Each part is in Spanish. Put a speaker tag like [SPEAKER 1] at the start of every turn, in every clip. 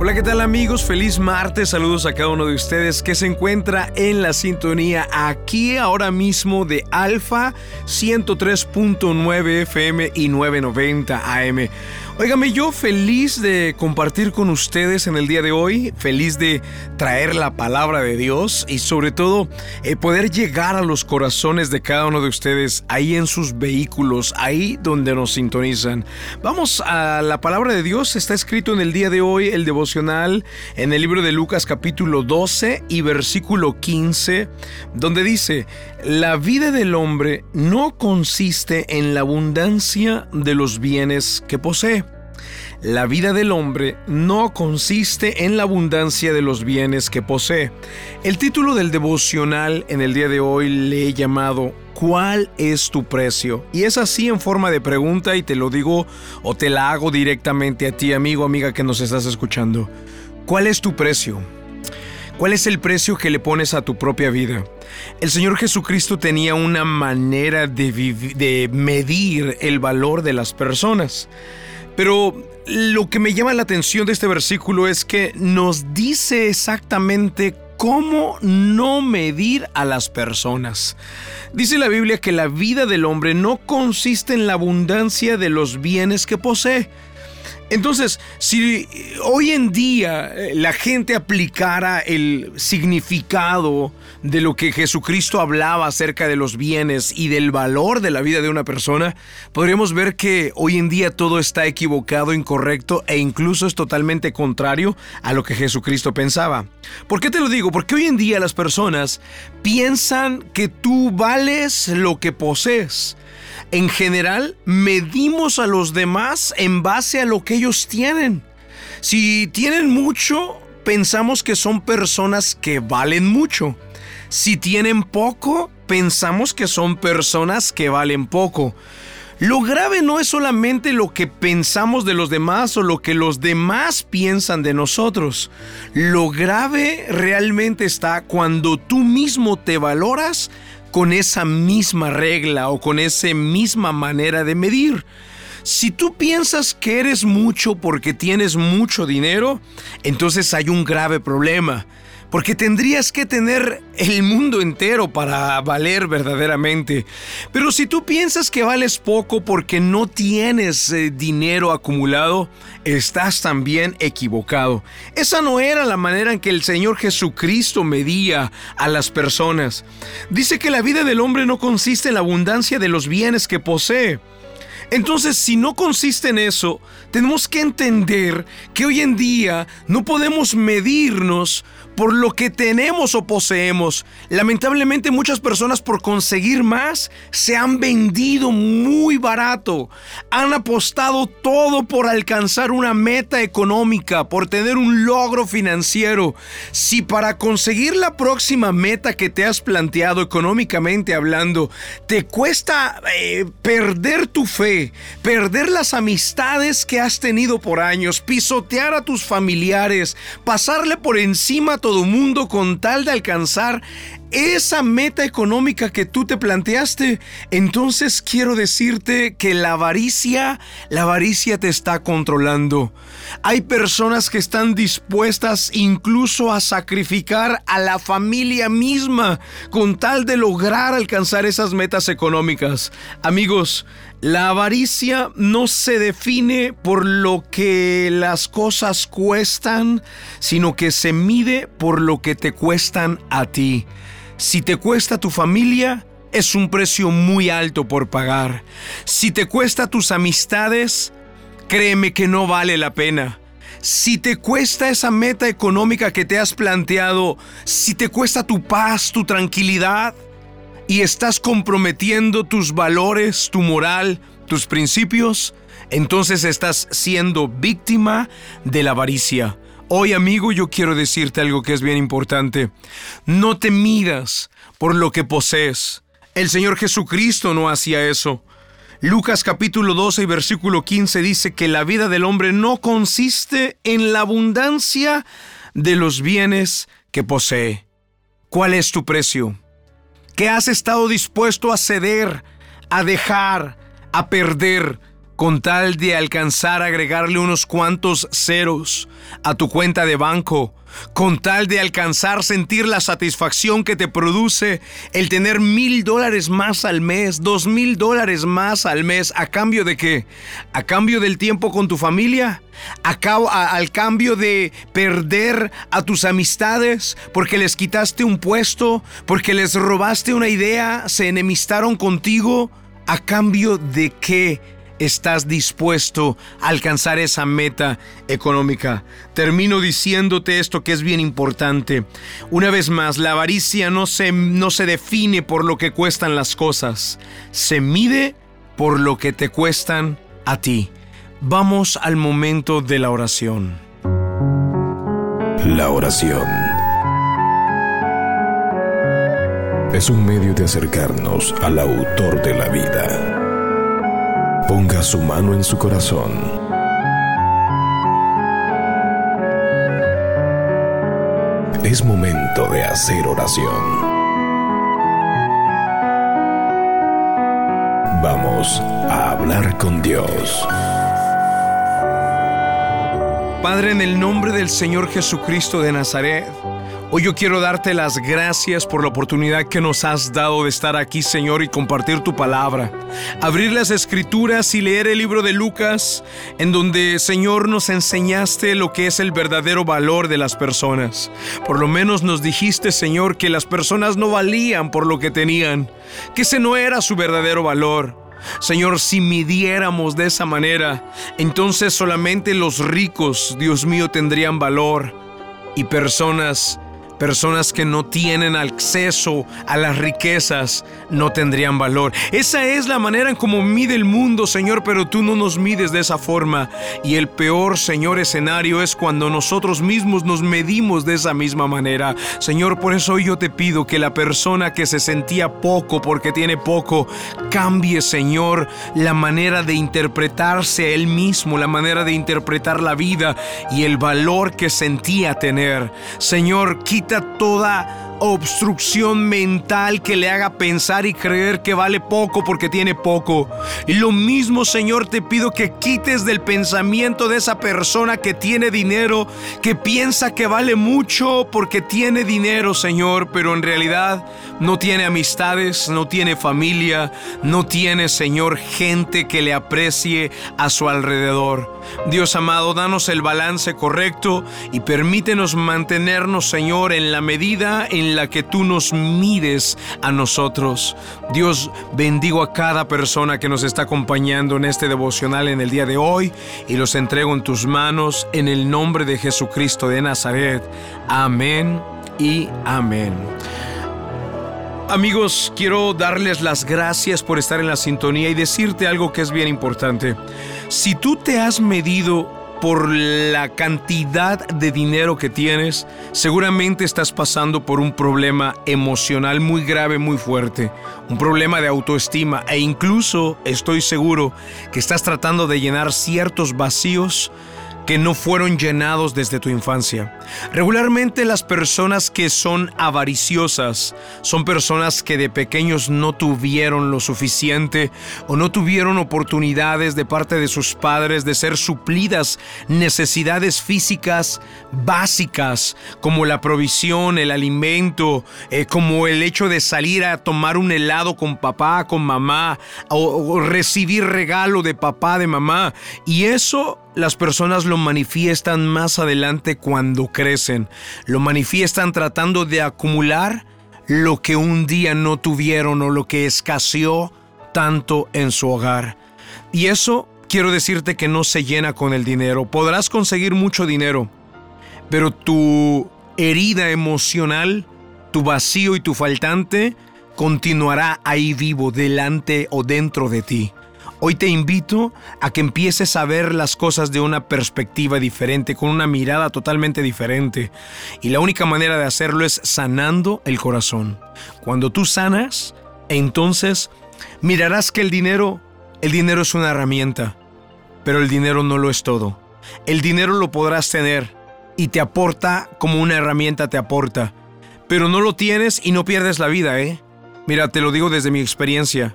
[SPEAKER 1] Hola, ¿qué tal amigos? Feliz martes, saludos a cada uno de ustedes que se encuentra en la sintonía aquí ahora mismo de Alfa 103.9 FM y 990 AM. Óigame, yo feliz de compartir con ustedes en el día de hoy, feliz de traer la palabra de Dios y sobre todo eh, poder llegar a los corazones de cada uno de ustedes ahí en sus vehículos, ahí donde nos sintonizan. Vamos a la palabra de Dios, está escrito en el día de hoy el devocional en el libro de Lucas capítulo 12 y versículo 15, donde dice, la vida del hombre no consiste en la abundancia de los bienes que posee. La vida del hombre no consiste en la abundancia de los bienes que posee. El título del devocional en el día de hoy le he llamado ¿Cuál es tu precio? Y es así en forma de pregunta y te lo digo o te la hago directamente a ti, amigo, amiga que nos estás escuchando. ¿Cuál es tu precio? ¿Cuál es el precio que le pones a tu propia vida? El Señor Jesucristo tenía una manera de, de medir el valor de las personas. Pero lo que me llama la atención de este versículo es que nos dice exactamente cómo no medir a las personas. Dice la Biblia que la vida del hombre no consiste en la abundancia de los bienes que posee, entonces, si hoy en día eh, la gente aplicara el significado de lo que Jesucristo hablaba acerca de los bienes y del valor de la vida de una persona, podríamos ver que hoy en día todo está equivocado, incorrecto e incluso es totalmente contrario a lo que Jesucristo pensaba. ¿Por qué te lo digo? Porque hoy en día las personas piensan que tú vales lo que posees en general medimos a los demás en base a lo que ellos tienen. Si tienen mucho, pensamos que son personas que valen mucho. Si tienen poco, pensamos que son personas que valen poco. Lo grave no es solamente lo que pensamos de los demás o lo que los demás piensan de nosotros. Lo grave realmente está cuando tú mismo te valoras con esa misma regla o con esa misma manera de medir. Si tú piensas que eres mucho porque tienes mucho dinero, entonces hay un grave problema porque tendrías que tener el mundo entero para valer verdaderamente. Pero si tú piensas que vales poco porque no tienes eh, dinero acumulado, estás también equivocado. Esa no era la manera en que el Señor Jesucristo medía a las personas. Dice que la vida del hombre no consiste en la abundancia de los bienes que posee. Entonces, si no consiste en eso, tenemos que entender que hoy en día no podemos medirnos por lo que tenemos o poseemos. Lamentablemente muchas personas por conseguir más se han vendido muy barato. Han apostado todo por alcanzar una meta económica, por tener un logro financiero. Si para conseguir la próxima meta que te has planteado económicamente hablando, te cuesta eh, perder tu fe, perder las amistades que has tenido por años, pisotear a tus familiares, pasarle por encima a todo mundo con tal de alcanzar esa meta económica que tú te planteaste, entonces quiero decirte que la avaricia, la avaricia te está controlando. Hay personas que están dispuestas incluso a sacrificar a la familia misma con tal de lograr alcanzar esas metas económicas. Amigos, la avaricia no se define por lo que las cosas cuestan, sino que se mide por lo que te cuestan a ti. Si te cuesta tu familia, es un precio muy alto por pagar. Si te cuesta tus amistades, créeme que no vale la pena. Si te cuesta esa meta económica que te has planteado, si te cuesta tu paz, tu tranquilidad, y estás comprometiendo tus valores, tu moral, tus principios, entonces estás siendo víctima de la avaricia. Hoy amigo yo quiero decirte algo que es bien importante. No te midas por lo que posees. El Señor Jesucristo no hacía eso. Lucas capítulo 12 y versículo 15 dice que la vida del hombre no consiste en la abundancia de los bienes que posee. ¿Cuál es tu precio? ¿Qué has estado dispuesto a ceder, a dejar, a perder con tal de alcanzar a agregarle unos cuantos ceros a tu cuenta de banco, con tal de alcanzar sentir la satisfacción que te produce el tener mil dólares más al mes, dos mil dólares más al mes, ¿a cambio de qué? ¿A cambio del tiempo con tu familia? ¿A, al cambio de perder a tus amistades porque les quitaste un puesto, porque les robaste una idea, se enemistaron contigo? ¿A cambio de qué? Estás dispuesto a alcanzar esa meta económica. Termino diciéndote esto que es bien importante. Una vez más, la avaricia no se, no se define por lo que cuestan las cosas, se mide por lo que te cuestan a ti. Vamos al momento de la oración.
[SPEAKER 2] La oración es un medio de acercarnos al autor de la vida Ponga su mano en su corazón. Es momento de hacer oración. Vamos a hablar con Dios.
[SPEAKER 1] Padre, en el nombre del Señor Jesucristo de Nazaret, Hoy yo quiero darte las gracias por la oportunidad que nos has dado de estar aquí, Señor, y compartir tu palabra. Abrir las escrituras y leer el libro de Lucas, en donde, Señor, nos enseñaste lo que es el verdadero valor de las personas. Por lo menos nos dijiste, Señor, que las personas no valían por lo que tenían, que ese no era su verdadero valor. Señor, si midiéramos de esa manera, entonces solamente los ricos, Dios mío, tendrían valor y personas Personas que no tienen acceso a las riquezas no tendrían valor. Esa es la manera en cómo mide el mundo, Señor, pero tú no nos mides de esa forma. Y el peor, Señor, escenario es cuando nosotros mismos nos medimos de esa misma manera. Señor, por eso yo te pido que la persona que se sentía poco porque tiene poco, cambie, Señor, la manera de interpretarse a él mismo, la manera de interpretar la vida y el valor que sentía tener. Señor, quita quita toda obstrucción mental que le haga pensar y creer que vale poco porque tiene poco. Y lo mismo, Señor, te pido que quites del pensamiento de esa persona que tiene dinero, que piensa que vale mucho porque tiene dinero, Señor, pero en realidad no tiene amistades, no tiene familia, no tiene, Señor, gente que le aprecie a su alrededor. Dios amado, danos el balance correcto y permítenos mantenernos, Señor, en la medida en la que tú nos mides a nosotros. Dios, bendigo a cada persona que nos está acompañando en este devocional en el día de hoy y los entrego en tus manos en el nombre de Jesucristo de Nazaret. Amén y amén. Amigos, quiero darles las gracias por estar en la sintonía y decirte algo que es bien importante. Si tú te has medido por la cantidad de dinero que tienes, seguramente estás pasando por un problema emocional muy grave, muy fuerte, un problema de autoestima e incluso estoy seguro que estás tratando de llenar ciertos vacíos que no fueron llenados desde tu infancia. Regularmente las personas que son avariciosas son personas que de pequeños no tuvieron lo suficiente o no tuvieron oportunidades de parte de sus padres de ser suplidas necesidades físicas básicas como la provisión, el alimento, eh, como el hecho de salir a tomar un helado con papá, con mamá o, o recibir regalo de papá, de mamá. Y eso las personas lo manifiestan más adelante cuando crecen. Lo manifiestan tratando de acumular lo que un día no tuvieron o lo que escaseó tanto en su hogar. Y eso quiero decirte que no se llena con el dinero. Podrás conseguir mucho dinero, pero tu herida emocional, tu vacío y tu faltante continuará ahí vivo delante o dentro de ti. Hoy te invito a que empieces a ver las cosas de una perspectiva diferente, con una mirada totalmente diferente. Y la única manera de hacerlo es sanando el corazón. Cuando tú sanas, entonces mirarás que el dinero, el dinero es una herramienta, pero el dinero no lo es todo. El dinero lo podrás tener y te aporta como una herramienta te aporta, pero no lo tienes y no pierdes la vida, ¿eh? Mira, te lo digo desde mi experiencia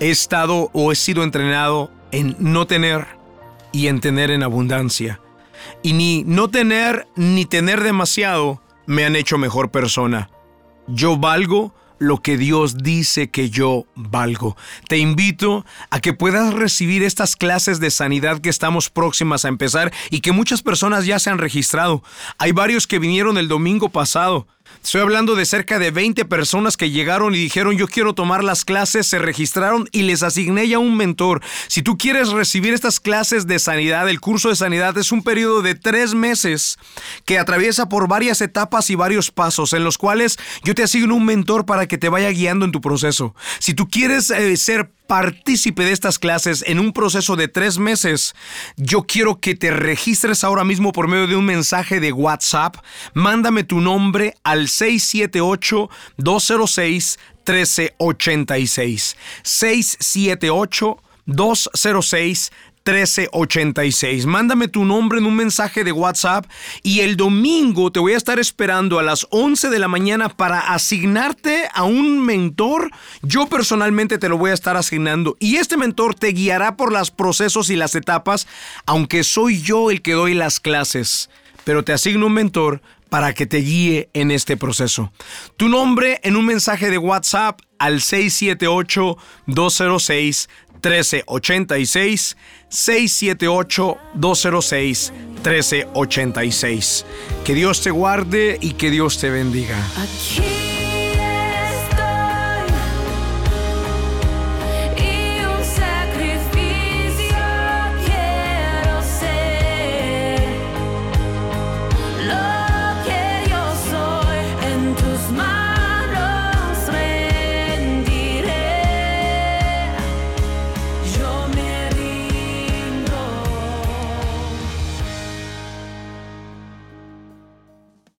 [SPEAKER 1] he estado o he sido entrenado en no tener y en tener en abundancia. Y ni no tener ni tener demasiado me han hecho mejor persona. Yo valgo lo que Dios dice que yo valgo. Te invito a que puedas recibir estas clases de sanidad que estamos próximas a empezar y que muchas personas ya se han registrado. Hay varios que vinieron el domingo pasado. Estoy hablando de cerca de 20 personas que llegaron y dijeron yo quiero tomar las clases, se registraron y les asigné ya un mentor. Si tú quieres recibir estas clases de sanidad, el curso de sanidad es un periodo de tres meses que atraviesa por varias etapas y varios pasos en los cuales yo te asigno un mentor para que te vaya guiando en tu proceso. Si tú quieres eh, ser partícipe de estas clases en un proceso de tres meses, yo quiero que te registres ahora mismo por medio de un mensaje de WhatsApp. Mándame tu nombre al 678-206. 1386 678 206 1386. Mándame tu nombre en un mensaje de WhatsApp y el domingo te voy a estar esperando a las 11 de la mañana para asignarte a un mentor. Yo personalmente te lo voy a estar asignando y este mentor te guiará por los procesos y las etapas, aunque soy yo el que doy las clases. Pero te asigno un mentor para que te guíe en este proceso. Tu nombre en un mensaje de WhatsApp al 678 206 1386 678 206 1386. Que Dios te guarde y que Dios te bendiga.